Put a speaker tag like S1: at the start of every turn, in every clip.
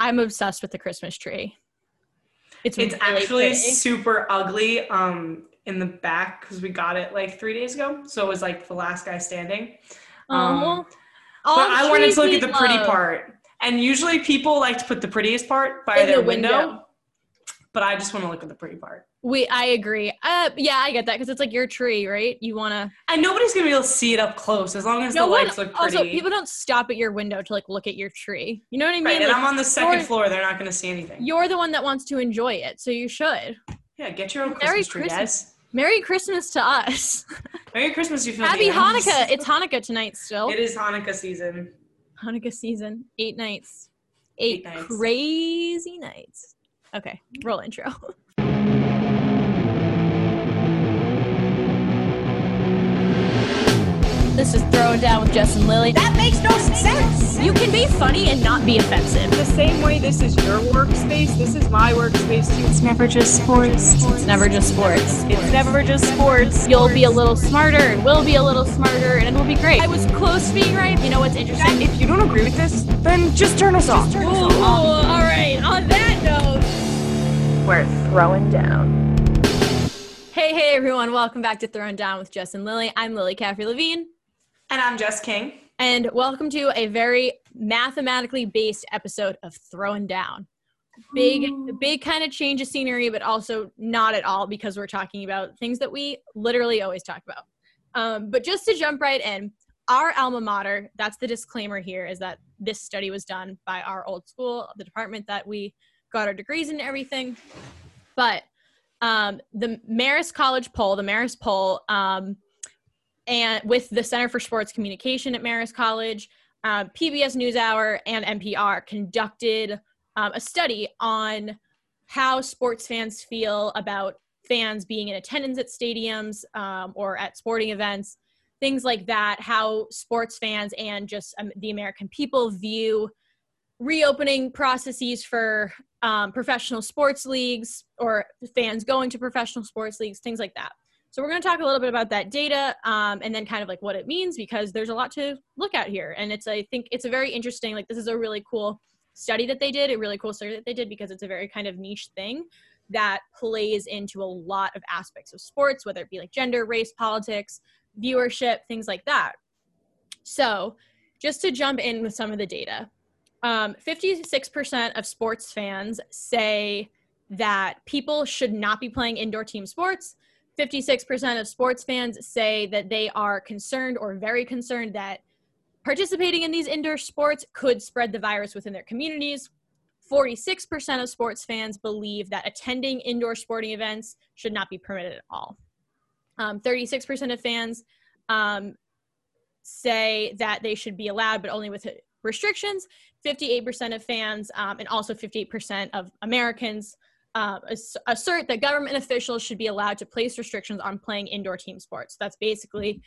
S1: I'm obsessed with the Christmas tree.
S2: It's it's really actually pretty. super ugly um in the back because we got it like three days ago. So it was like the last guy standing. Um, but I wanted to look at the pretty love. part. And usually people like to put the prettiest part by in their the window. window. But I just want to look at the pretty part.
S1: We, I agree. Uh, yeah, I get that because it's like your tree, right? You want to,
S2: and nobody's gonna be able to see it up close as long as no the one, lights look pretty. Also,
S1: people don't stop at your window to like look at your tree. You know what I mean?
S2: Right,
S1: like,
S2: and I'm on the 2nd floor; they're not gonna see anything.
S1: You're the one that wants to enjoy it, so you should.
S2: Yeah, get your own Merry Christmas tree, Christmas. guys.
S1: Merry Christmas to us.
S2: Merry Christmas, you
S1: Happy Hanukkah. It's Hanukkah tonight still.
S2: It is Hanukkah season.
S1: Hanukkah season. Eight nights. Eight, Eight nights. crazy nights. Okay, roll intro. This is Throwing Down with Jess and Lily.
S3: That makes no sense.
S1: You can be funny and not be offensive.
S4: The same way this is your workspace, this is my workspace too.
S5: It's never just sports.
S1: It's never just sports.
S4: It's never just sports.
S1: You'll be a little smarter and we'll be a little smarter and it'll be great. I was close to being right. You know what's interesting?
S4: If you don't agree with this, then just turn us off.
S1: Turn us Ooh, off. all right. On that note,
S5: we're throwing down.
S1: Hey, hey, everyone. Welcome back to Throwing Down with Jess and Lily. I'm Lily Caffrey Levine.
S2: And I'm Jess King.
S1: And welcome to a very mathematically based episode of Throwing Down. Big, Ooh. big kind of change of scenery, but also not at all because we're talking about things that we literally always talk about. Um, but just to jump right in, our alma mater, that's the disclaimer here, is that this study was done by our old school, the department that we got our degrees and everything. But um, the Marist College poll, the Marist poll, um, and with the Center for Sports Communication at Marist College, uh, PBS NewsHour, and NPR conducted um, a study on how sports fans feel about fans being in attendance at stadiums um, or at sporting events, things like that, how sports fans and just um, the American people view reopening processes for um, professional sports leagues or fans going to professional sports leagues, things like that. So we're going to talk a little bit about that data um, and then kind of like what it means because there's a lot to look at here. And it's, I think it's a very interesting, like this is a really cool study that they did, a really cool study that they did because it's a very kind of niche thing that plays into a lot of aspects of sports, whether it be like gender, race, politics, viewership, things like that. So just to jump in with some of the data, um, 56% of sports fans say that people should not be playing indoor team sports 56% of sports fans say that they are concerned or very concerned that participating in these indoor sports could spread the virus within their communities. 46% of sports fans believe that attending indoor sporting events should not be permitted at all. Um, 36% of fans um, say that they should be allowed, but only with restrictions. 58% of fans um, and also 58% of Americans uh, assert that government officials should be allowed to place restrictions on playing indoor team sports. That's basically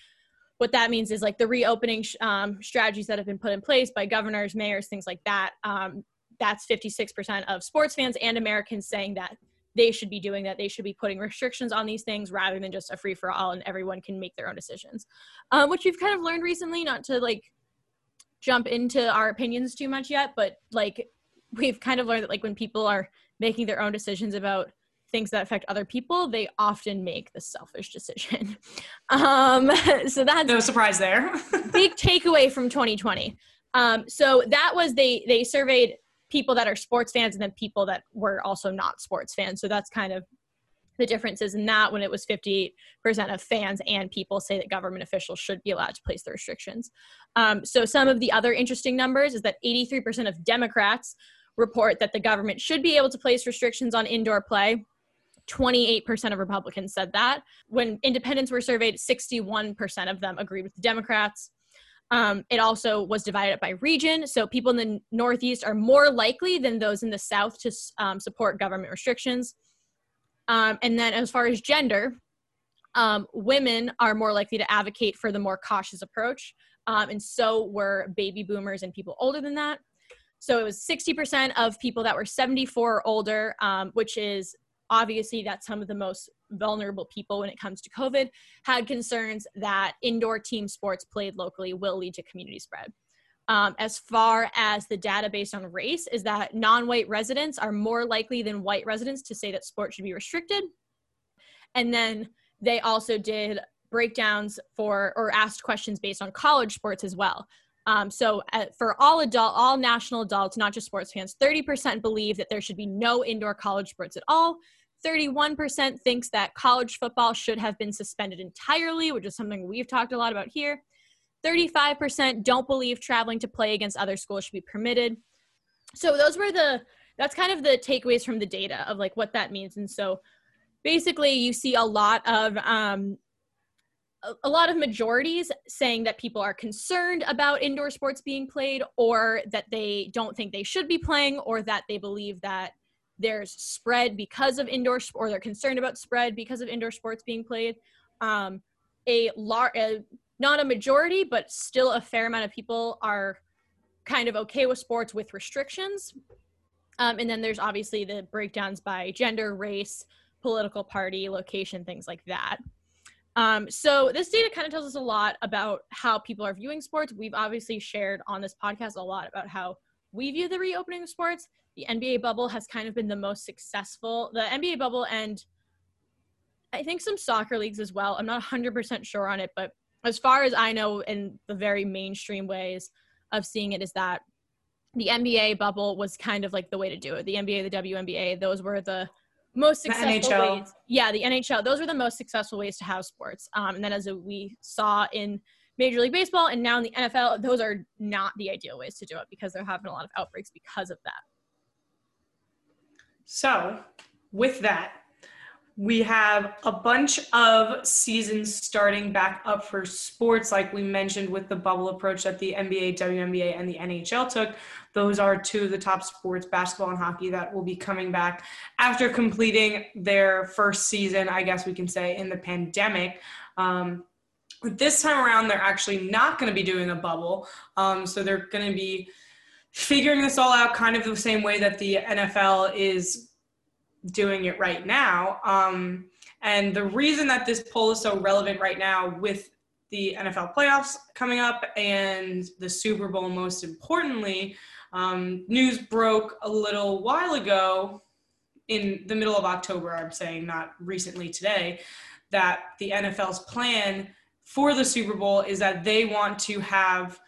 S1: what that means is like the reopening um, strategies that have been put in place by governors, mayors, things like that. Um, that's 56% of sports fans and Americans saying that they should be doing that. They should be putting restrictions on these things rather than just a free for all and everyone can make their own decisions. Um, which we've kind of learned recently, not to like jump into our opinions too much yet, but like we've kind of learned that like when people are making their own decisions about things that affect other people, they often make the selfish decision. Um, so that's
S2: no surprise there.
S1: big takeaway from 2020. Um, so that was they they surveyed people that are sports fans and then people that were also not sports fans. So that's kind of the differences in that when it was 58% of fans and people say that government officials should be allowed to place the restrictions. Um, so some of the other interesting numbers is that 83% of Democrats report that the government should be able to place restrictions on indoor play. 28% of Republicans said that. When independents were surveyed, 61% of them agreed with the Democrats. Um, it also was divided up by region. So people in the Northeast are more likely than those in the South to um, support government restrictions. Um, and then as far as gender, um, women are more likely to advocate for the more cautious approach. Um, and so were baby boomers and people older than that. So it was 60% of people that were 74 or older, um, which is obviously that's some of the most vulnerable people when it comes to COVID, had concerns that indoor team sports played locally will lead to community spread. Um, as far as the data based on race is that non-white residents are more likely than white residents to say that sports should be restricted. And then they also did breakdowns for or asked questions based on college sports as well. Um, so uh, for all adult all national adults not just sports fans 30% believe that there should be no indoor college sports at all. 31% thinks that college football should have been suspended entirely which is something we've talked a lot about here 35% don't believe traveling to play against other schools should be permitted. So those were the that's kind of the takeaways from the data of like what that means. And so basically you see a lot of um, a lot of majorities saying that people are concerned about indoor sports being played or that they don't think they should be playing or that they believe that there's spread because of indoor or they're concerned about spread because of indoor sports being played um, a large not a majority, but still a fair amount of people are kind of okay with sports with restrictions. Um, and then there's obviously the breakdowns by gender, race, political party, location, things like that. Um, so this data kind of tells us a lot about how people are viewing sports. We've obviously shared on this podcast a lot about how we view the reopening of sports. The NBA bubble has kind of been the most successful. The NBA bubble and I think some soccer leagues as well. I'm not 100% sure on it, but as far as I know, in the very mainstream ways of seeing it, is that the NBA bubble was kind of like the way to do it. The NBA, the WNBA, those were the most successful the ways. Yeah, the NHL. Those were the most successful ways to have sports. Um, and then as we saw in Major League Baseball and now in the NFL, those are not the ideal ways to do it because they're having a lot of outbreaks because of that.
S2: So, with that, we have a bunch of seasons starting back up for sports, like we mentioned with the bubble approach that the NBA, WNBA, and the NHL took. Those are two of the top sports, basketball and hockey, that will be coming back after completing their first season, I guess we can say, in the pandemic. Um, this time around, they're actually not going to be doing a bubble. Um, so they're going to be figuring this all out kind of the same way that the NFL is doing it right now. Um, and the reason that this poll is so relevant right now with the NFL playoffs coming up and the Super Bowl, most importantly, um, news broke a little while ago in the middle of October, I'm saying, not recently today, that the NFL's plan for the Super Bowl is that they want to have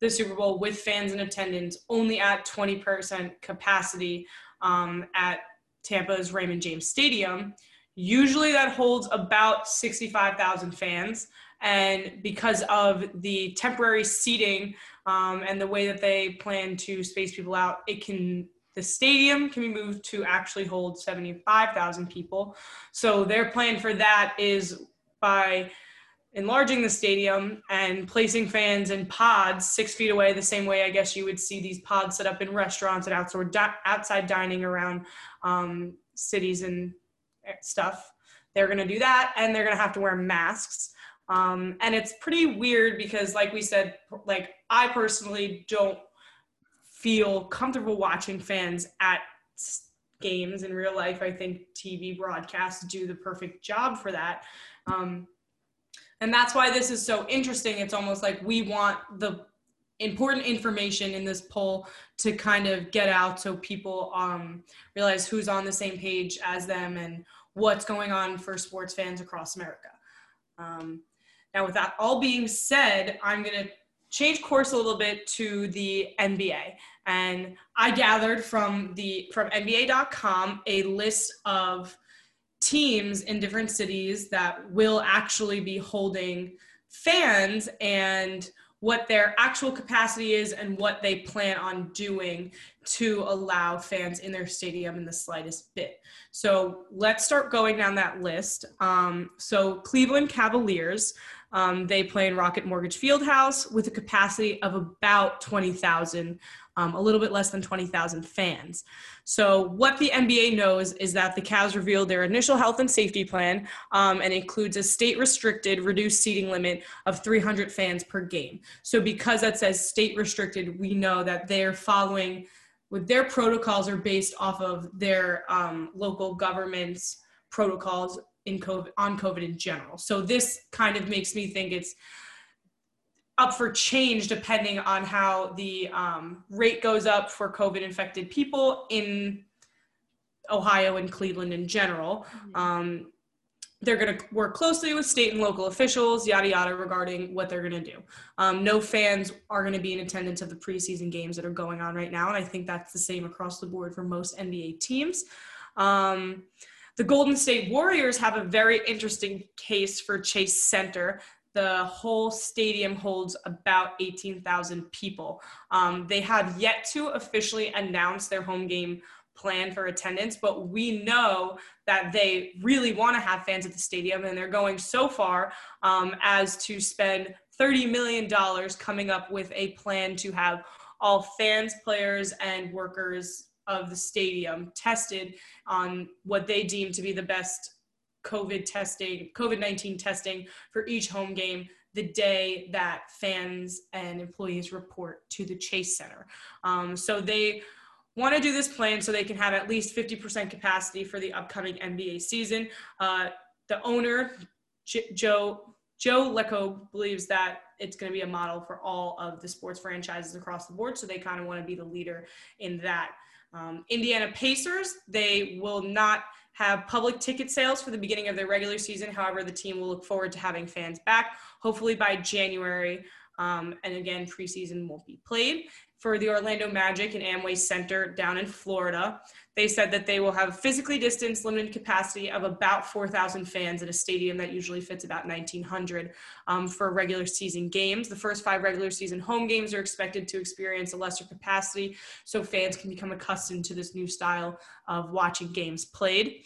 S2: the Super Bowl with fans in attendance only at 20% capacity um, at Tampa's Raymond James Stadium. Usually that holds about 65,000 fans. And because of the temporary seating um, and the way that they plan to space people out, it can the stadium can be moved to actually hold 75,000 people. So their plan for that is by enlarging the stadium and placing fans in pods six feet away, the same way I guess you would see these pods set up in restaurants and di- outside dining around um, cities and stuff. They're going to do that, and they're going to have to wear masks. Um, and it's pretty weird because, like we said, like I personally don't feel comfortable watching fans at games in real life. I think TV broadcasts do the perfect job for that. Um, and that's why this is so interesting. It's almost like we want the important information in this poll to kind of get out so people um, realize who's on the same page as them and what's going on for sports fans across America. Um, now, with that all being said, I'm going to change course a little bit to the NBA. And I gathered from the from NBA.com a list of teams in different cities that will actually be holding fans and what their actual capacity is and what they plan on doing to allow fans in their stadium in the slightest bit. So let's start going down that list. Um, so Cleveland Cavaliers, um, they play in Rocket Mortgage Fieldhouse with a capacity of about 20,000 um, a little bit less than 20,000 fans. So, what the NBA knows is that the Cavs revealed their initial health and safety plan um, and includes a state restricted reduced seating limit of 300 fans per game. So, because that says state restricted, we know that they're following with their protocols are based off of their um, local government's protocols in COVID on COVID in general. So this kind of makes me think it's up for change depending on how the um, rate goes up for COVID infected people in Ohio and Cleveland in general. Mm-hmm. Um, they're going to work closely with state and local officials, yada yada, regarding what they're going to do. Um, no fans are going to be in attendance of the preseason games that are going on right now, and I think that's the same across the board for most NBA teams. Um, the Golden State Warriors have a very interesting case for Chase Center. The whole stadium holds about 18,000 people. Um, they have yet to officially announce their home game plan for attendance, but we know that they really want to have fans at the stadium, and they're going so far um, as to spend $30 million coming up with a plan to have all fans, players, and workers of the stadium tested on what they deem to be the best COVID testing, COVID 19 testing for each home game the day that fans and employees report to the Chase Center. Um, so they want to do this plan so they can have at least 50% capacity for the upcoming NBA season. Uh, the owner, J- Joe Joe Lacob, believes that it's going to be a model for all of the sports franchises across the board. So they kind of want to be the leader in that. Um, Indiana Pacers, they will not have public ticket sales for the beginning of their regular season. However, the team will look forward to having fans back, hopefully by January. Um, and again, preseason won't be played for the Orlando Magic and Amway Center down in Florida. They said that they will have physically distanced, limited capacity of about 4,000 fans in a stadium that usually fits about 1,900 um, for regular season games. The first five regular season home games are expected to experience a lesser capacity, so fans can become accustomed to this new style of watching games played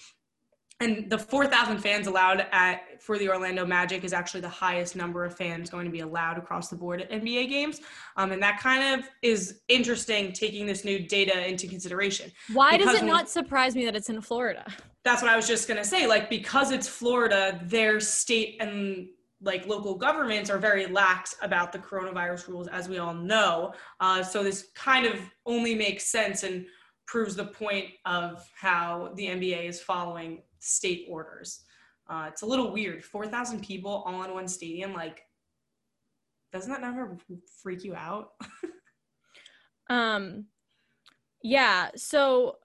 S2: and the 4,000 fans allowed at for the Orlando Magic is actually the highest number of fans going to be allowed across the board at NBA games, um, and that kind of is interesting taking this new data into consideration.
S1: Why does it not surprise me that it's in Florida?
S2: That's what I was just gonna say. Like because it's Florida, their state and like local governments are very lax about the coronavirus rules, as we all know. Uh, so this kind of only makes sense and proves the point of how the NBA is following state orders. Uh, it's a little weird. 4,000 people all in one stadium. Like, doesn't that number freak you out?
S1: um, yeah. So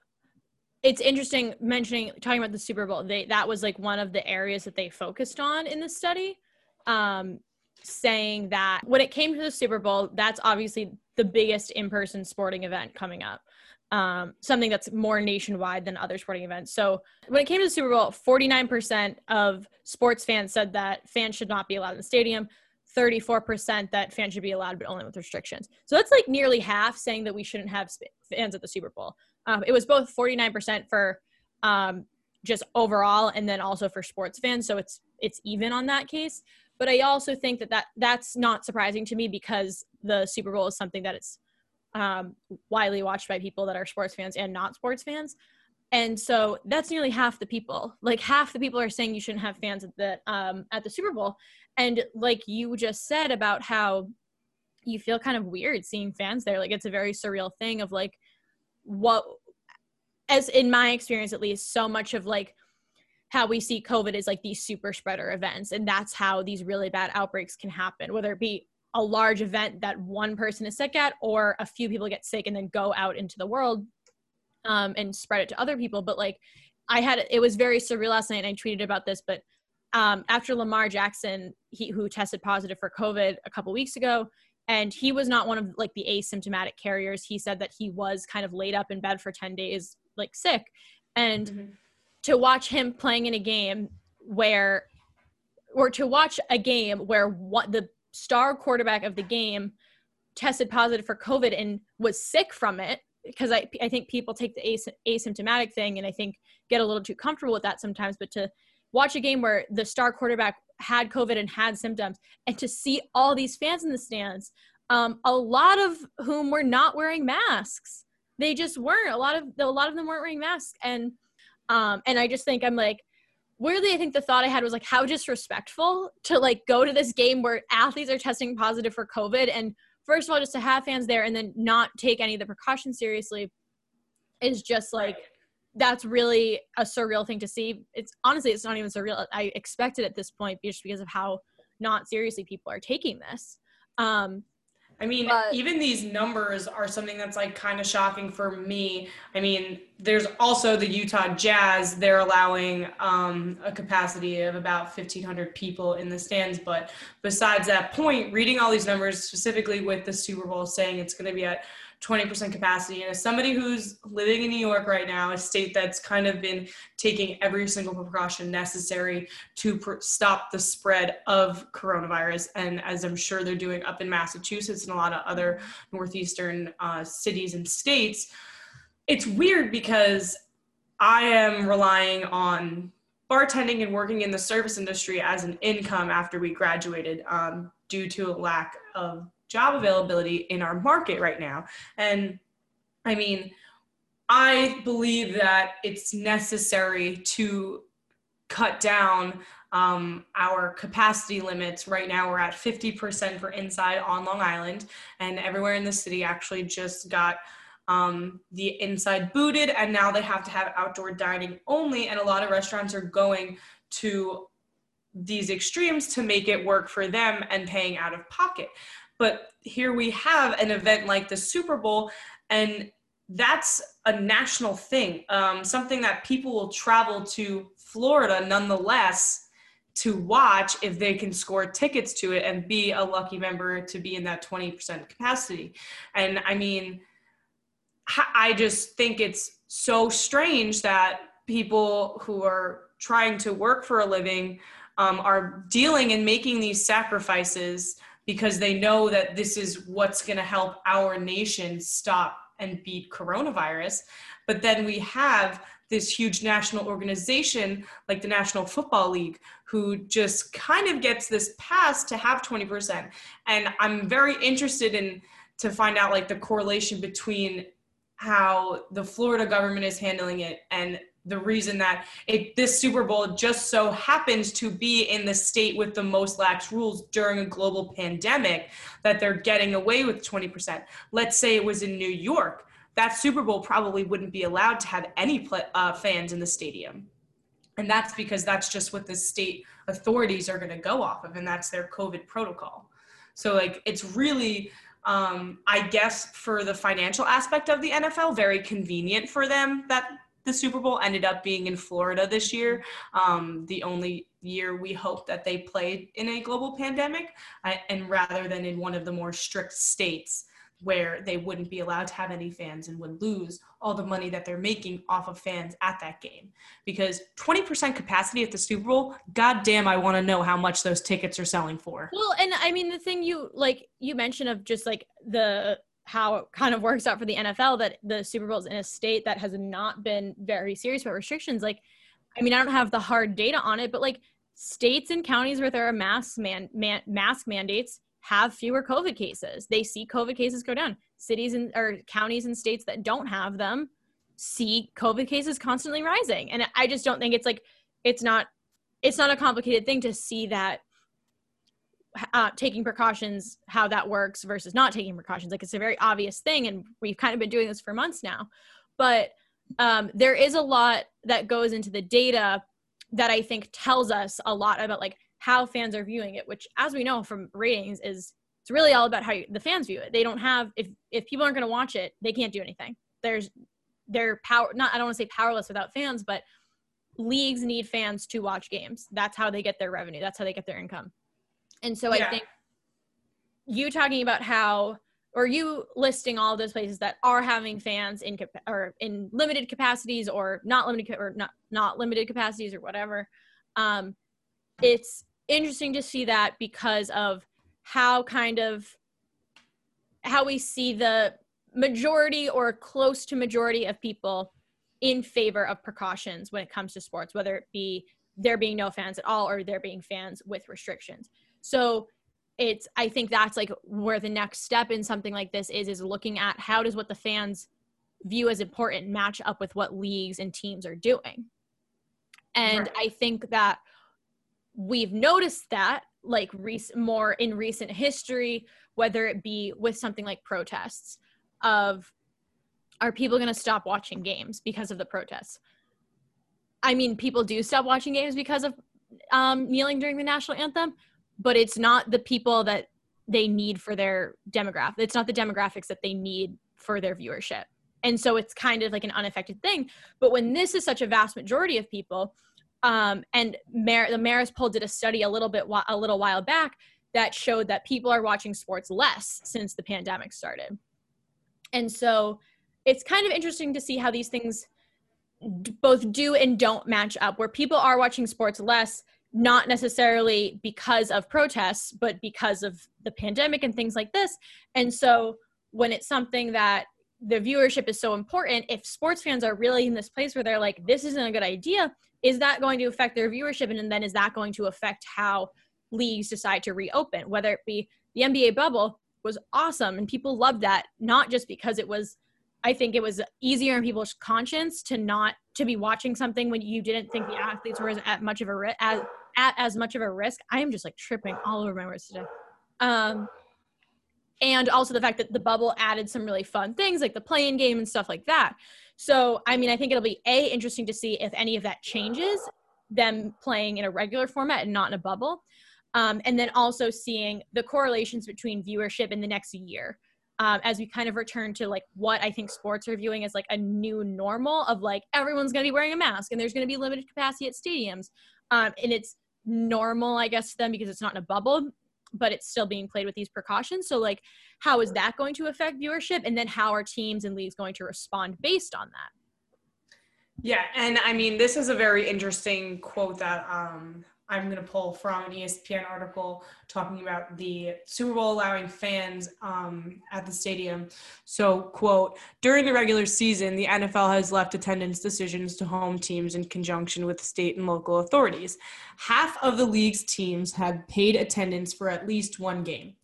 S1: it's interesting mentioning, talking about the Super Bowl. They, that was like one of the areas that they focused on in the study. Um, saying that when it came to the Super Bowl, that's obviously the biggest in person sporting event coming up um, something that's more nationwide than other sporting events. So when it came to the Super Bowl, 49% of sports fans said that fans should not be allowed in the stadium. 34% that fans should be allowed, but only with restrictions. So that's like nearly half saying that we shouldn't have fans at the Super Bowl. Um, it was both 49% for um, just overall, and then also for sports fans. So it's it's even on that case. But I also think that, that that's not surprising to me because the Super Bowl is something that it's um, widely watched by people that are sports fans and not sports fans. And so that's nearly half the people. Like half the people are saying you shouldn't have fans at the um, at the Super Bowl. And like you just said about how you feel kind of weird seeing fans there. Like it's a very surreal thing of like what as in my experience at least, so much of like how we see COVID is like these super spreader events. And that's how these really bad outbreaks can happen, whether it be a large event that one person is sick at or a few people get sick and then go out into the world um, and spread it to other people but like i had it was very surreal last night and i tweeted about this but um, after lamar jackson he who tested positive for covid a couple weeks ago and he was not one of like the asymptomatic carriers he said that he was kind of laid up in bed for 10 days like sick and mm-hmm. to watch him playing in a game where or to watch a game where what the star quarterback of the game tested positive for COVID and was sick from it because I, I think people take the as, asymptomatic thing and I think get a little too comfortable with that sometimes. But to watch a game where the star quarterback had COVID and had symptoms and to see all these fans in the stands, um, a lot of whom were not wearing masks. They just weren't. A lot of a lot of them weren't wearing masks, and um, and I just think I'm like, weirdly, I think the thought I had was like, how disrespectful to like go to this game where athletes are testing positive for COVID. And first of all, just to have fans there and then not take any of the precautions seriously is just like, that's really a surreal thing to see. It's honestly, it's not even surreal. I expected at this point just because of how not seriously people are taking this. Um,
S2: I mean, but, even these numbers are something that's like kind of shocking for me. I mean, there's also the Utah Jazz. They're allowing um, a capacity of about 1,500 people in the stands. But besides that point, reading all these numbers, specifically with the Super Bowl saying it's going to be at 20% capacity. And as somebody who's living in New York right now, a state that's kind of been taking every single precaution necessary to pr- stop the spread of coronavirus, and as I'm sure they're doing up in Massachusetts and a lot of other northeastern uh, cities and states, it's weird because I am relying on bartending and working in the service industry as an income after we graduated um, due to a lack of job availability in our market right now. And I mean, I believe that it's necessary to cut down um, our capacity limits. Right now, we're at 50% for inside on Long Island, and everywhere in the city actually just got um, the inside booted, and now they have to have outdoor dining only. And a lot of restaurants are going to these extremes to make it work for them and paying out of pocket. But here we have an event like the Super Bowl, and that's a national thing, um, something that people will travel to Florida nonetheless to watch if they can score tickets to it and be a lucky member to be in that 20% capacity. And I mean, I just think it's so strange that people who are trying to work for a living um, are dealing and making these sacrifices because they know that this is what's going to help our nation stop and beat coronavirus. But then we have this huge national organization like the National Football League who just kind of gets this pass to have 20%. And I'm very interested in to find out like the correlation between how the Florida government is handling it and the reason that it this Super Bowl just so happens to be in the state with the most lax rules during a global pandemic that they're getting away with 20%. Let's say it was in New York, that Super Bowl probably wouldn't be allowed to have any play, uh, fans in the stadium. And that's because that's just what the state authorities are going to go off of, and that's their COVID protocol. So, like, it's really um, I guess for the financial aspect of the NFL, very convenient for them that the Super Bowl ended up being in Florida this year. Um, the only year we hope that they played in a global pandemic, uh, and rather than in one of the more strict states where they wouldn't be allowed to have any fans and would lose all the money that they're making off of fans at that game. Because 20% capacity at the Super Bowl, goddamn, I want to know how much those tickets are selling for.
S1: Well, and I mean, the thing you like, you mentioned of just like the how it kind of works out for the NFL that the Super Bowl is in a state that has not been very serious about restrictions. Like, I mean, I don't have the hard data on it, but like states and counties where there are mask man, man mask mandates have fewer COVID cases. They see COVID cases go down. Cities and or counties and states that don't have them see COVID cases constantly rising. And I just don't think it's like it's not it's not a complicated thing to see that uh, taking precautions, how that works versus not taking precautions. Like it's a very obvious thing, and we've kind of been doing this for months now. But um, there is a lot that goes into the data that I think tells us a lot about like how fans are viewing it. Which, as we know from ratings, is it's really all about how you, the fans view it. They don't have if if people aren't going to watch it, they can't do anything. There's they're power not I don't want to say powerless without fans, but leagues need fans to watch games. That's how they get their revenue. That's how they get their income. And so yeah. I think you talking about how or you listing all those places that are having fans in or in limited capacities or not limited or not not limited capacities or whatever um, it's interesting to see that because of how kind of how we see the majority or close to majority of people in favor of precautions when it comes to sports whether it be there being no fans at all or there being fans with restrictions so it's I think that's like where the next step in something like this is is looking at how does what the fans view as important match up with what leagues and teams are doing. And right. I think that we've noticed that like rec- more in recent history whether it be with something like protests of are people going to stop watching games because of the protests i mean people do stop watching games because of um, kneeling during the national anthem but it's not the people that they need for their demographic. It's not the demographics that they need for their viewership. And so it's kind of like an unaffected thing. But when this is such a vast majority of people, um, and Mar- the Marist poll did a study a little bit a little while back that showed that people are watching sports less since the pandemic started. And so it's kind of interesting to see how these things both do and don't match up where people are watching sports less not necessarily because of protests but because of the pandemic and things like this. And so when it's something that the viewership is so important if sports fans are really in this place where they're like this isn't a good idea is that going to affect their viewership? And then is that going to affect how leagues decide to reopen? Whether it be the nba bubble was awesome and people loved that not just because it was I think it was easier in people's conscience to not to be watching something when you didn't think the athletes were at much of a as at as much of a risk. I am just like tripping all over my words today. Um, and also the fact that the bubble added some really fun things like the playing game and stuff like that. So, I mean, I think it'll be a interesting to see if any of that changes them playing in a regular format and not in a bubble. Um, and then also seeing the correlations between viewership in the next year um, as we kind of return to like what I think sports are viewing as like a new normal of like everyone's going to be wearing a mask and there's going to be limited capacity at stadiums. Um, and it's normal, I guess, to them because it's not in a bubble, but it's still being played with these precautions. So, like, how is that going to affect viewership? And then how are teams and leagues going to respond based on that?
S2: Yeah, and I mean, this is a very interesting quote that um, I'm going to pull from an ESPN article talking about the Super Bowl allowing fans um, at the stadium. So, quote, during the regular season, the NFL has left attendance decisions to home teams in conjunction with state and local authorities. Half of the league's teams have paid attendance for at least one game.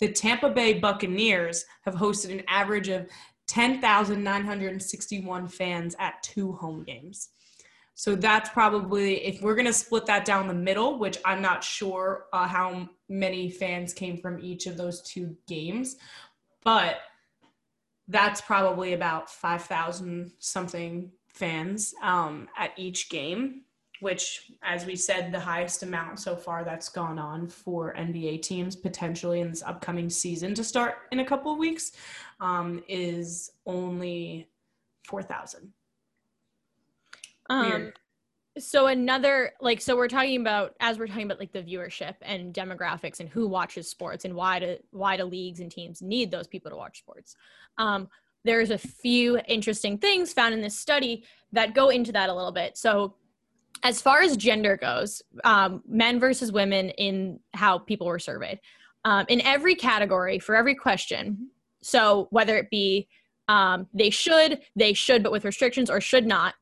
S2: The Tampa Bay Buccaneers have hosted an average of 10,961 fans at two home games. So that's probably if we're going to split that down the middle, which I'm not sure uh, how many fans came from each of those two games, but that's probably about 5,000 something fans um, at each game, which, as we said, the highest amount so far that's gone on for NBA teams potentially in this upcoming season to start in a couple of weeks um, is only 4,000.
S1: Um, so another like so we're talking about as we're talking about like the viewership and demographics and who watches sports and why do why do leagues and teams need those people to watch sports. Um, there's a few interesting things found in this study that go into that a little bit. So as far as gender goes, um, men versus women in how people were surveyed. Um, in every category, for every question, so whether it be um, they should, they should, but with restrictions, or should not,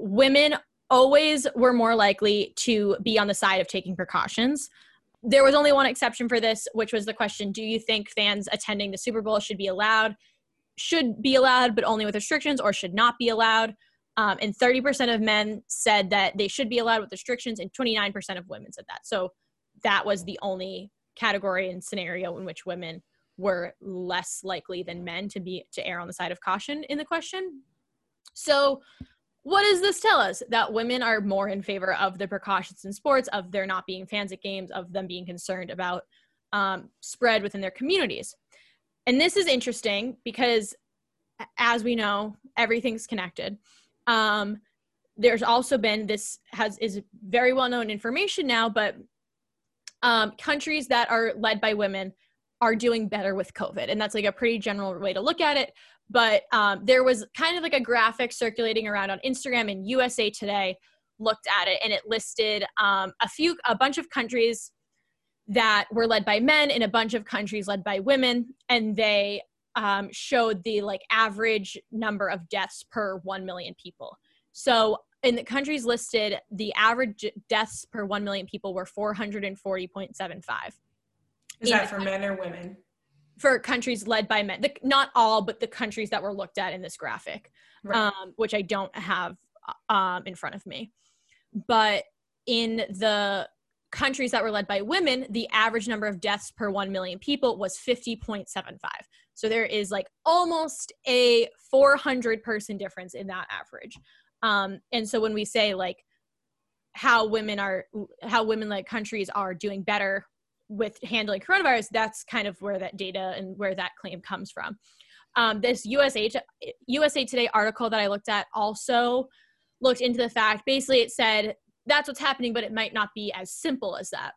S1: women always were more likely to be on the side of taking precautions. There was only one exception for this, which was the question Do you think fans attending the Super Bowl should be allowed? Should be allowed, but only with restrictions, or should not be allowed? Um, and 30% of men said that they should be allowed with restrictions, and 29% of women said that. So that was the only category and scenario in which women were less likely than men to be to err on the side of caution in the question. So what does this tell us? That women are more in favor of the precautions in sports, of there not being fans at games, of them being concerned about um, spread within their communities. And this is interesting because, as we know, everything's connected. Um, there's also been this has is very well known information now, but um, countries that are led by women are doing better with COVID, and that's like a pretty general way to look at it but um, there was kind of like a graphic circulating around on Instagram and USA Today looked at it and it listed um, a few a bunch of countries that were led by men and a bunch of countries led by women. And they um, showed the like average number of deaths per 1 million people. So in the countries listed the average deaths per 1 million people were 440.75
S2: is that for men or women
S1: for countries led by men. The, not all, but the countries that were looked at in this graphic, right. um, which I don't have um, in front of me. But in the countries that were led by women, the average number of deaths per 1 million people was 50.75. So there is like almost a 400 person difference in that average. Um, and so when we say like how women are, how women like countries are doing better with handling coronavirus, that's kind of where that data and where that claim comes from. Um, this USA USA Today article that I looked at also looked into the fact. Basically, it said that's what's happening, but it might not be as simple as that,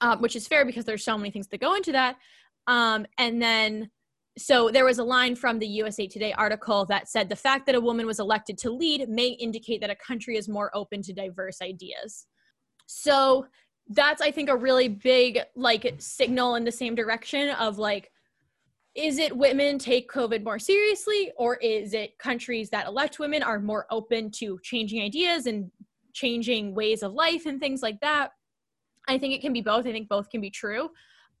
S1: um, which is fair because there's so many things that go into that. Um, and then, so there was a line from the USA Today article that said the fact that a woman was elected to lead may indicate that a country is more open to diverse ideas. So that's I think a really big like signal in the same direction of like is it women take COVID more seriously, or is it countries that elect women are more open to changing ideas and changing ways of life and things like that? I think it can be both. I think both can be true.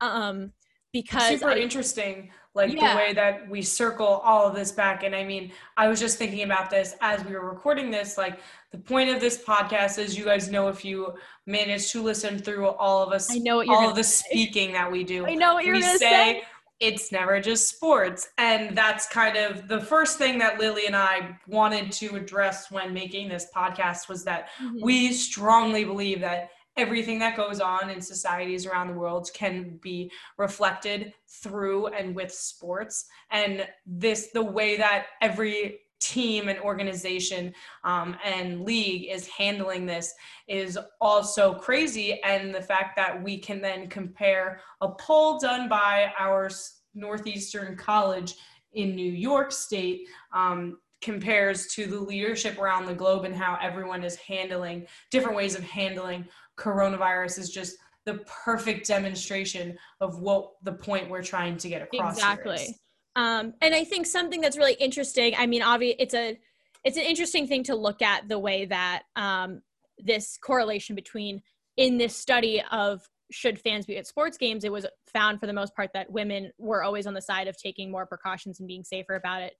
S1: Um, because
S2: super I, interesting, like yeah. the way that we circle all of this back. And I mean, I was just thinking about this as we were recording this. Like the point of this podcast is, you guys know, if you manage to listen through all of us,
S1: I know
S2: all of the say. speaking that we do.
S1: I know what you're going to say
S2: it's never just sports. And that's kind of the first thing that Lily and I wanted to address when making this podcast was that mm-hmm. we strongly believe that everything that goes on in societies around the world can be reflected through and with sports. And this, the way that every team and organization um, and league is handling this is also crazy. And the fact that we can then compare a poll done by our Northeastern College in New York State um, compares to the leadership around the globe and how everyone is handling different ways of handling coronavirus is just the perfect demonstration of what the point we're trying to get across.
S1: Exactly. Um, and I think something that's really interesting. I mean, obviously, it's a it's an interesting thing to look at the way that um, this correlation between in this study of should fans be at sports games, it was found for the most part that women were always on the side of taking more precautions and being safer about it.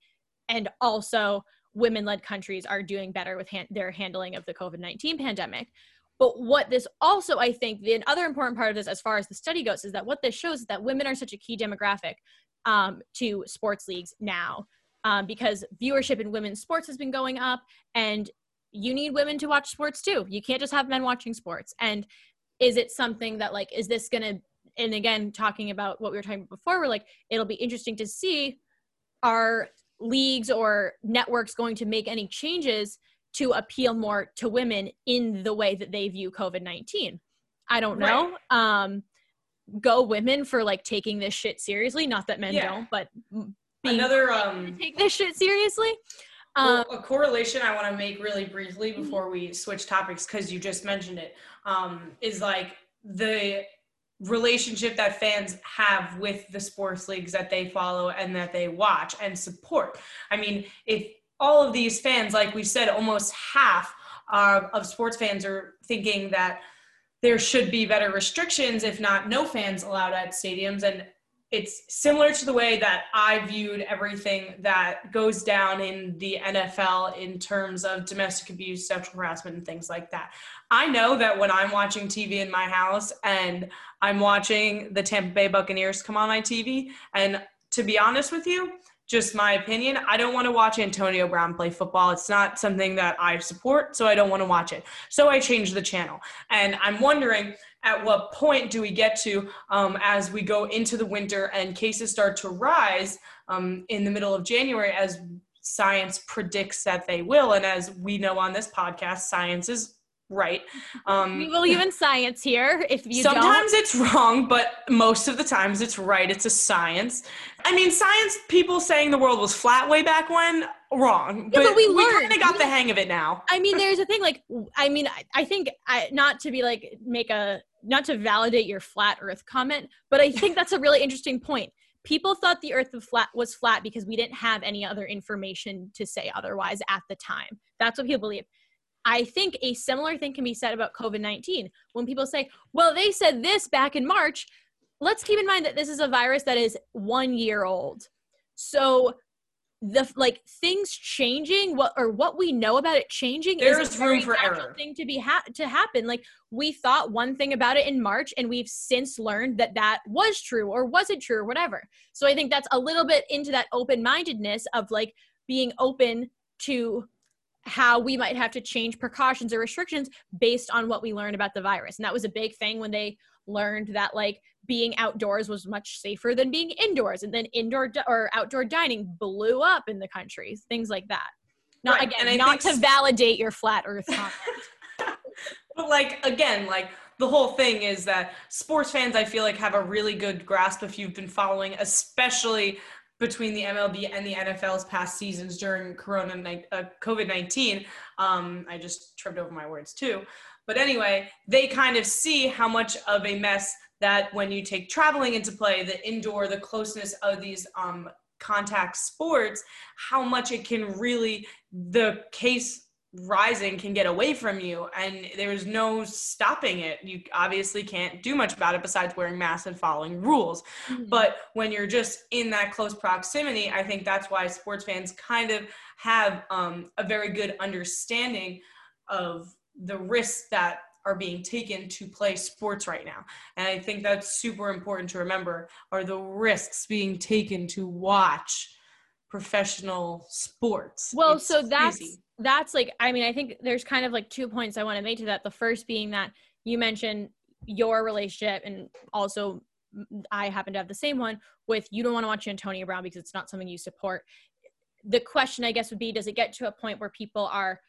S1: And also, women led countries are doing better with han- their handling of the COVID 19 pandemic. But what this also, I think, the other important part of this, as far as the study goes, is that what this shows is that women are such a key demographic um, to sports leagues now um, because viewership in women's sports has been going up and you need women to watch sports too. You can't just have men watching sports. And is it something that like is this gonna and again talking about what we were talking about before we're like it'll be interesting to see are leagues or networks going to make any changes to appeal more to women in the way that they view covid-19 i don't know right. um go women for like taking this shit seriously. Not that men yeah. don't, but
S2: another um
S1: take this shit seriously.
S2: Um, well, a correlation I want to make really briefly before we switch topics because you just mentioned it um, is like the relationship that fans have with the sports leagues that they follow and that they watch and support. I mean, if all of these fans, like we said, almost half uh, of sports fans are thinking that there should be better restrictions, if not no fans allowed at stadiums. And it's similar to the way that I viewed everything that goes down in the NFL in terms of domestic abuse, sexual harassment, and things like that. I know that when I'm watching TV in my house and I'm watching the Tampa Bay Buccaneers come on my TV, and to be honest with you, just my opinion. I don't want to watch Antonio Brown play football. It's not something that I support, so I don't want to watch it. So I changed the channel. And I'm wondering at what point do we get to um, as we go into the winter and cases start to rise um, in the middle of January as science predicts that they will. And as we know on this podcast, science is right.
S1: Um, we believe in science here. If you
S2: sometimes
S1: don't.
S2: it's wrong, but most of the times it's right. It's a science. I mean, science people saying the world was flat way back when wrong,
S1: yeah, but, but, we, we
S2: kind of got the hang of it now.
S1: I mean, there's a thing like I mean, I, I think I, not to be like make a not to validate your flat Earth comment, but I think that's a really interesting point. People thought the Earth was flat, was flat because we didn't have any other information to say otherwise at the time. That's what people believe. I think a similar thing can be said about COVID 19. When people say, well, they said this back in March, let's keep in mind that this is a virus that is one year old. So the like things changing what or what we know about it changing
S2: there is, is room for error
S1: thing to be ha- to happen like we thought one thing about it in march and we've since learned that that was true or wasn't true or whatever so i think that's a little bit into that open-mindedness of like being open to how we might have to change precautions or restrictions based on what we learn about the virus. And that was a big thing when they learned that like being outdoors was much safer than being indoors and then indoor di- or outdoor dining blew up in the countries things like that not right. again not to validate your flat earth comment
S2: but like again like the whole thing is that sports fans i feel like have a really good grasp if you've been following especially between the MLB and the NFL's past seasons during Corona uh, COVID nineteen. Um, I just tripped over my words too, but anyway, they kind of see how much of a mess that when you take traveling into play, the indoor, the closeness of these um, contact sports, how much it can really, the case rising can get away from you and there's no stopping it you obviously can't do much about it besides wearing masks and following rules mm-hmm. but when you're just in that close proximity i think that's why sports fans kind of have um, a very good understanding of the risks that are being taken to play sports right now. And I think that's super important to remember are the risks being taken to watch professional sports.
S1: Well, it's so that's crazy. that's like I mean, I think there's kind of like two points I want to make to that. The first being that you mentioned your relationship and also I happen to have the same one with you don't want to watch Antonio Brown because it's not something you support. The question I guess would be does it get to a point where people are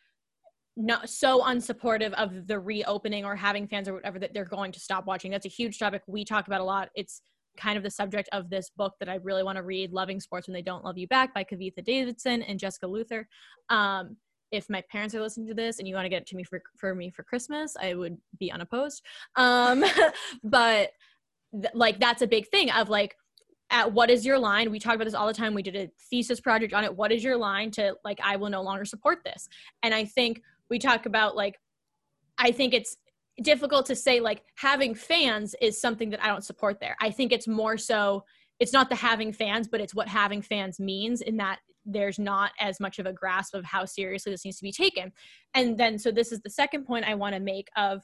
S1: not so unsupportive of the reopening or having fans or whatever that they're going to stop watching. That's a huge topic we talk about a lot. It's kind of the subject of this book that I really want to read, Loving Sports When They Don't Love You Back by Kavitha Davidson and Jessica Luther. Um, if my parents are listening to this and you want to get it to me for, for me for Christmas, I would be unopposed. Um, but th- like, that's a big thing of like, at what is your line? We talk about this all the time. We did a thesis project on it. What is your line to like, I will no longer support this? And I think we talk about like i think it's difficult to say like having fans is something that i don't support there. I think it's more so it's not the having fans but it's what having fans means in that there's not as much of a grasp of how seriously this needs to be taken. And then so this is the second point i want to make of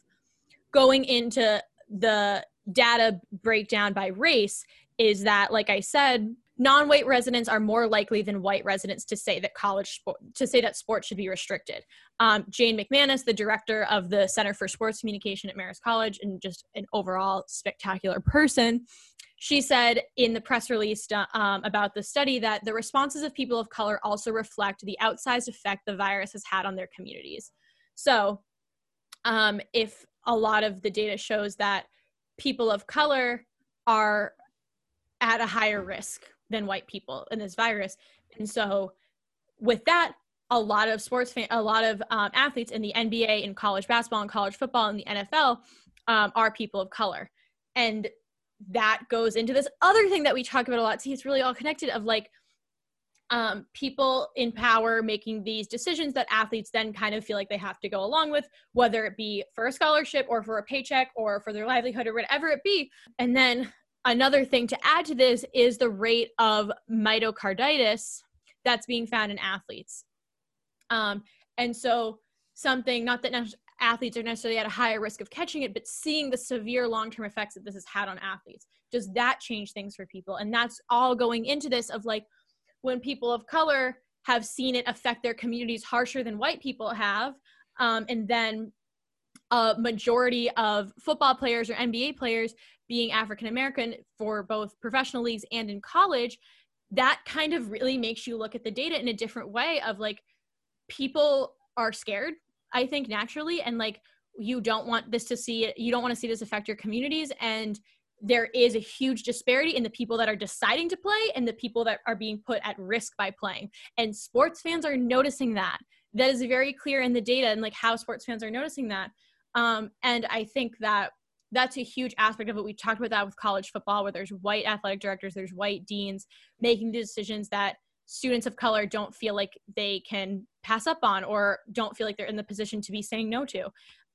S1: going into the data breakdown by race is that like i said non-white residents are more likely than white residents to say that college sport to say that sports should be restricted. Um, Jane McManus, the director of the Center for Sports Communication at Marist College, and just an overall spectacular person, she said in the press release uh, um, about the study that the responses of people of color also reflect the outsized effect the virus has had on their communities. So, um, if a lot of the data shows that people of color are at a higher risk than white people in this virus. And so, with that, a lot of sports fan, a lot of um, athletes in the NBA, in college basketball, and college football, and the NFL um, are people of color, and that goes into this other thing that we talk about a lot. See, it's really all connected. Of like um, people in power making these decisions that athletes then kind of feel like they have to go along with, whether it be for a scholarship or for a paycheck or for their livelihood or whatever it be. And then another thing to add to this is the rate of myocarditis that's being found in athletes. Um, and so, something not that ne- athletes are necessarily at a higher risk of catching it, but seeing the severe long term effects that this has had on athletes. Does that change things for people? And that's all going into this of like when people of color have seen it affect their communities harsher than white people have. Um, and then a majority of football players or NBA players being African American for both professional leagues and in college, that kind of really makes you look at the data in a different way of like people are scared, I think naturally, and like you don't want this to see you don't want to see this affect your communities and there is a huge disparity in the people that are deciding to play and the people that are being put at risk by playing. And sports fans are noticing that. That is very clear in the data and like how sports fans are noticing that. Um, and I think that that's a huge aspect of it. We talked about that with college football, where there's white athletic directors, there's white deans making decisions that students of color don't feel like they can pass up on or don't feel like they're in the position to be saying no to.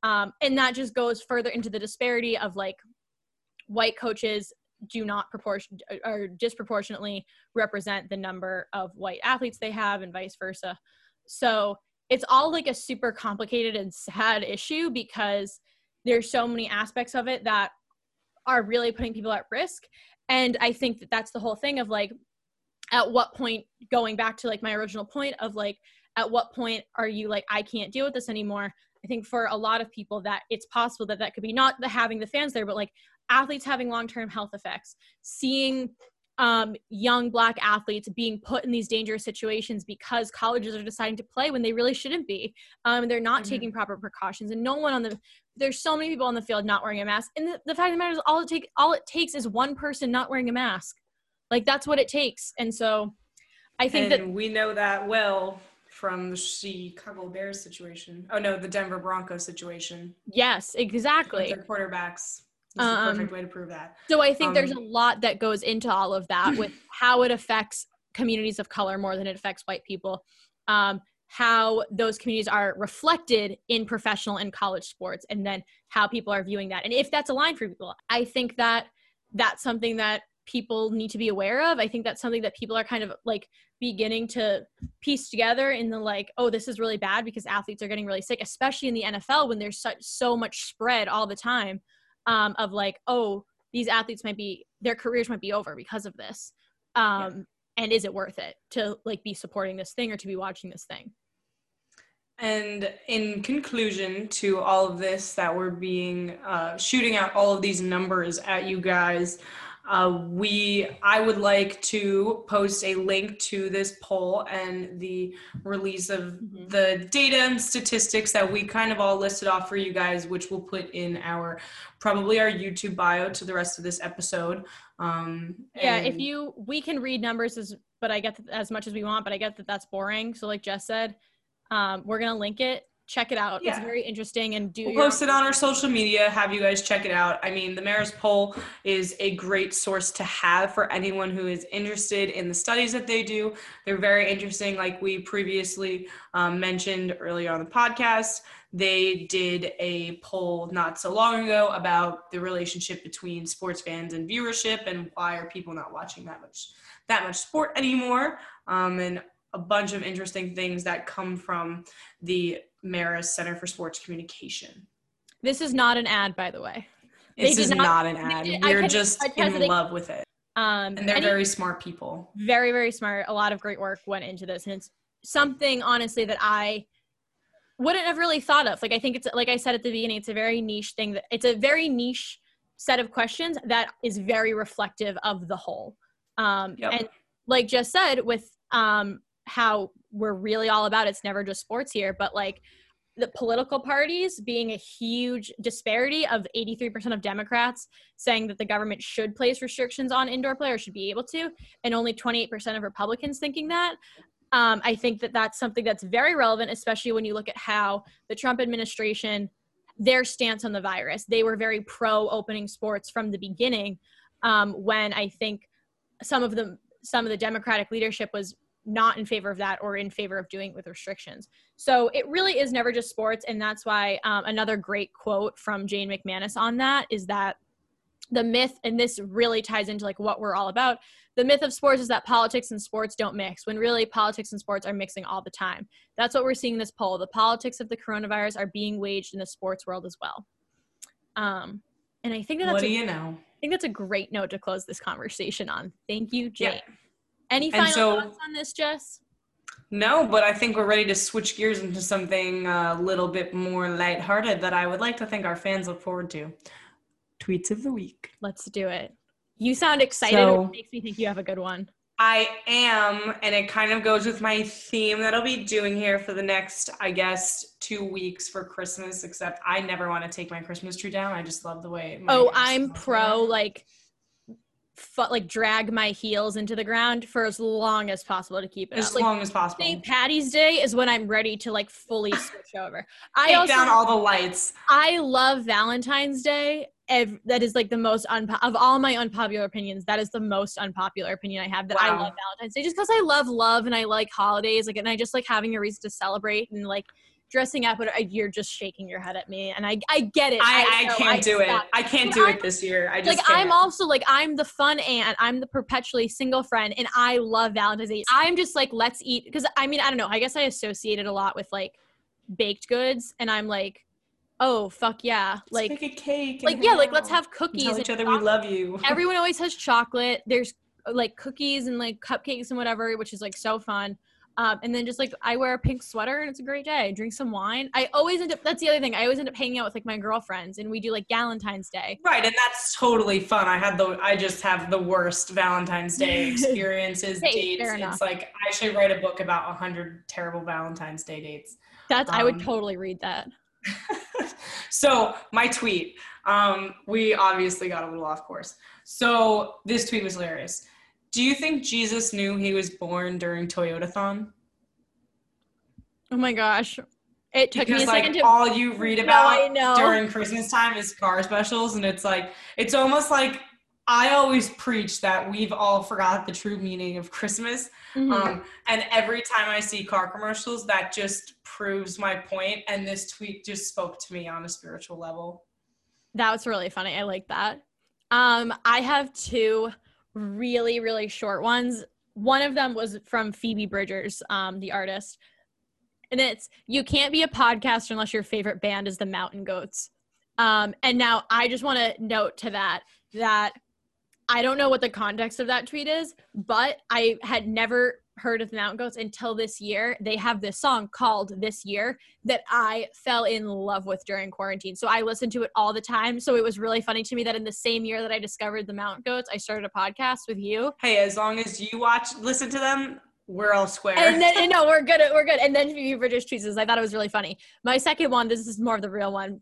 S1: Um, and that just goes further into the disparity of like white coaches do not proportion or disproportionately represent the number of white athletes they have and vice versa. So it's all like a super complicated and sad issue because there's so many aspects of it that are really putting people at risk. And i think that that's the whole thing of like at what point going back to like my original point of like at what point are you like i can't deal with this anymore? I think for a lot of people that it's possible that that could be not the having the fans there, but like athletes having long-term health effects, seeing um, young black athletes being put in these dangerous situations because colleges are deciding to play when they really shouldn't be. Um, they're not mm-hmm. taking proper precautions, and no one on the there's so many people on the field not wearing a mask. And the, the fact of the matter is, all it take all it takes is one person not wearing a mask. Like that's what it takes. And so, I think and that
S2: we know that well from the Chicago Bears situation. Oh no, the Denver Broncos situation.
S1: Yes, exactly.
S2: Their quarterbacks. This um, the perfect way to prove that.
S1: So I think um, there's a lot that goes into all of that with how it affects communities of color more than it affects white people. Um, how those communities are reflected in professional and college sports, and then how people are viewing that, and if that's aligned for people. I think that that's something that people need to be aware of. I think that's something that people are kind of like beginning to piece together in the like, oh, this is really bad because athletes are getting really sick, especially in the NFL when there's such so much spread all the time um, of like, oh, these athletes might be their careers might be over because of this. Um, yeah. and is it worth it to like be supporting this thing or to be watching this thing?
S2: And in conclusion to all of this, that we're being uh, shooting out all of these numbers at you guys. Uh, we, I would like to post a link to this poll and the release of mm-hmm. the data and statistics that we kind of all listed off for you guys, which we'll put in our probably our YouTube bio to the rest of this episode. Um,
S1: yeah, if you, we can read numbers as, but I get as much as we want, but I get that that's boring. So, like Jess said, um, we're gonna link it check it out. Yeah. It's very interesting and do
S2: we'll post it on our social media, have you guys check it out. I mean, the Marist poll is a great source to have for anyone who is interested in the studies that they do. They're very interesting, like we previously um, mentioned earlier on the podcast. They did a poll not so long ago about the relationship between sports fans and viewership and why are people not watching that much that much sport anymore. Um, and a bunch of interesting things that come from the Marist Center for Sports Communication.
S1: This is not an ad, by the way.
S2: This is not, not, an ad. Did, We're just in love with it. Um, and they're and very smart people.
S1: Very, very smart. A lot of great work went into this. And it's something, honestly, that I wouldn't have really thought of. Like, I think it's, like I said at the beginning, it's a very niche thing. That It's a very niche set of questions that is very reflective of the whole. Um, yep. And like just said, with um, how we're really all about it's never just sports here but like the political parties being a huge disparity of 83% of democrats saying that the government should place restrictions on indoor play or should be able to and only 28% of republicans thinking that um, i think that that's something that's very relevant especially when you look at how the trump administration their stance on the virus. They were very pro opening sports from the beginning um, when i think some of the some of the democratic leadership was not in favor of that or in favor of doing it with restrictions. So it really is never just sports. And that's why um, another great quote from Jane McManus on that is that the myth, and this really ties into like what we're all about. The myth of sports is that politics and sports don't mix, when really politics and sports are mixing all the time. That's what we're seeing in this poll. The politics of the coronavirus are being waged in the sports world as well. Um, and I think that that's
S2: what do
S1: a,
S2: you know?
S1: I think that's a great note to close this conversation on. Thank you, Jane. Any final so, thoughts on this, Jess?
S2: No, but I think we're ready to switch gears into something a little bit more lighthearted that I would like to think our fans look forward to. Tweets of the week.
S1: Let's do it. You sound excited, so, which makes me think you have a good one.
S2: I am, and it kind of goes with my theme that I'll be doing here for the next, I guess, two weeks for Christmas. Except I never want to take my Christmas tree down. I just love the way.
S1: oh, I'm pro like like drag my heels into the ground for as long as possible to keep it
S2: as
S1: up.
S2: long
S1: like,
S2: as possible.
S1: St. Patty's Day is when I'm ready to like fully switch over.
S2: I Take also, down all the lights.
S1: I love Valentine's Day. that is like the most unpo- of all my unpopular opinions. That is the most unpopular opinion I have. That wow. I love Valentine's Day just because I love love and I like holidays. Like, and I just like having a reason to celebrate and like dressing up, but uh, you're just shaking your head at me, and I I get it.
S2: I, I, I can't I do it. I can't do I'm, it this year. I just
S1: like
S2: can't.
S1: I'm also like I'm the fun aunt. I'm the perpetually single friend, and I love Valentine's Day. I'm just like let's eat because I mean I don't know. I guess I associate it a lot with like baked goods, and I'm like oh fuck yeah
S2: like let's make a cake
S1: like yeah like let's have cookies
S2: and tell each other chocolate. we love you
S1: everyone always has chocolate there's uh, like cookies and like cupcakes and whatever which is like so fun Um, and then just like I wear a pink sweater and it's a great day. Drink some wine. I always end up that's the other thing. I always end up hanging out with like my girlfriends and we do like Valentine's Day.
S2: Right, and that's totally fun. I had the I just have the worst Valentine's Day experiences, hey, dates. It's like I should write a book about a hundred terrible Valentine's Day dates.
S1: That's um, I would um, totally read that.
S2: so my tweet. Um, we obviously got a little off course. So this tweet was hilarious. Do you think Jesus knew he was born during Toyotathon?
S1: Oh my gosh. It took
S2: because,
S1: me a
S2: like,
S1: second
S2: to all you read about no, during Christmas time is car specials, and it's like it's almost like I always preach that we've all forgot the true meaning of Christmas. Mm-hmm. Um, and every time I see car commercials, that just proves my point. And this tweet just spoke to me on a spiritual level.
S1: That was really funny. I like that. Um, I have two really, really short ones. One of them was from Phoebe Bridgers, um, the artist. And it's you can't be a podcaster unless your favorite band is the Mountain Goats. Um, and now I just want to note to that that I don't know what the context of that tweet is, but I had never heard of the Mountain Goats until this year. They have this song called This Year that I fell in love with during quarantine. So I listened to it all the time. So it was really funny to me that in the same year that I discovered the Mountain Goats, I started a podcast with you.
S2: Hey, as long as you watch, listen to them, we're all square.
S1: And then, no, we're good. We're good. And then you British cheeses. I thought it was really funny. My second one, this is more of the real one.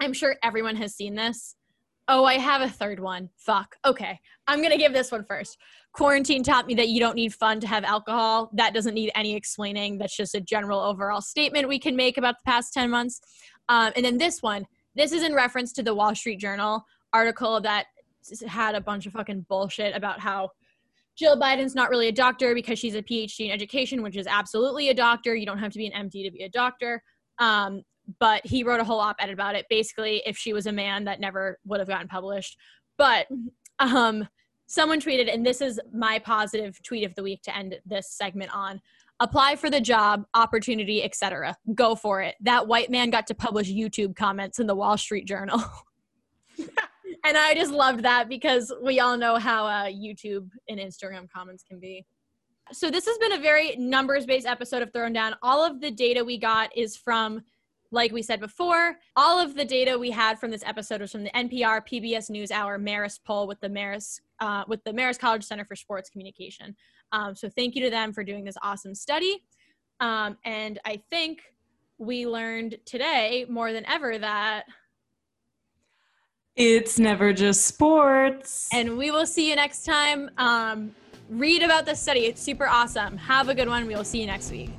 S1: I'm sure everyone has seen this. Oh, I have a third one. Fuck. Okay. I'm going to give this one first. Quarantine taught me that you don't need fun to have alcohol. That doesn't need any explaining. That's just a general overall statement we can make about the past 10 months. Um, and then this one, this is in reference to the Wall Street Journal article that had a bunch of fucking bullshit about how Jill Biden's not really a doctor because she's a PhD in education, which is absolutely a doctor. You don't have to be an MD to be a doctor. Um, but he wrote a whole op-ed about it basically if she was a man that never would have gotten published. But um someone tweeted and this is my positive tweet of the week to end this segment on apply for the job opportunity etc go for it. That white man got to publish youtube comments in the wall street journal. And i just loved that because we all know how uh, youtube and instagram comments can be. So this has been a very numbers based episode of thrown down. All of the data we got is from like we said before, all of the data we had from this episode was from the NPR PBS NewsHour Marist poll with the Marist uh, with the Marist College Center for Sports Communication. Um, so thank you to them for doing this awesome study. Um, and I think we learned today more than ever that
S2: it's never just sports.
S1: And we will see you next time. Um, read about the study. It's super awesome. Have a good one. We will see you next week.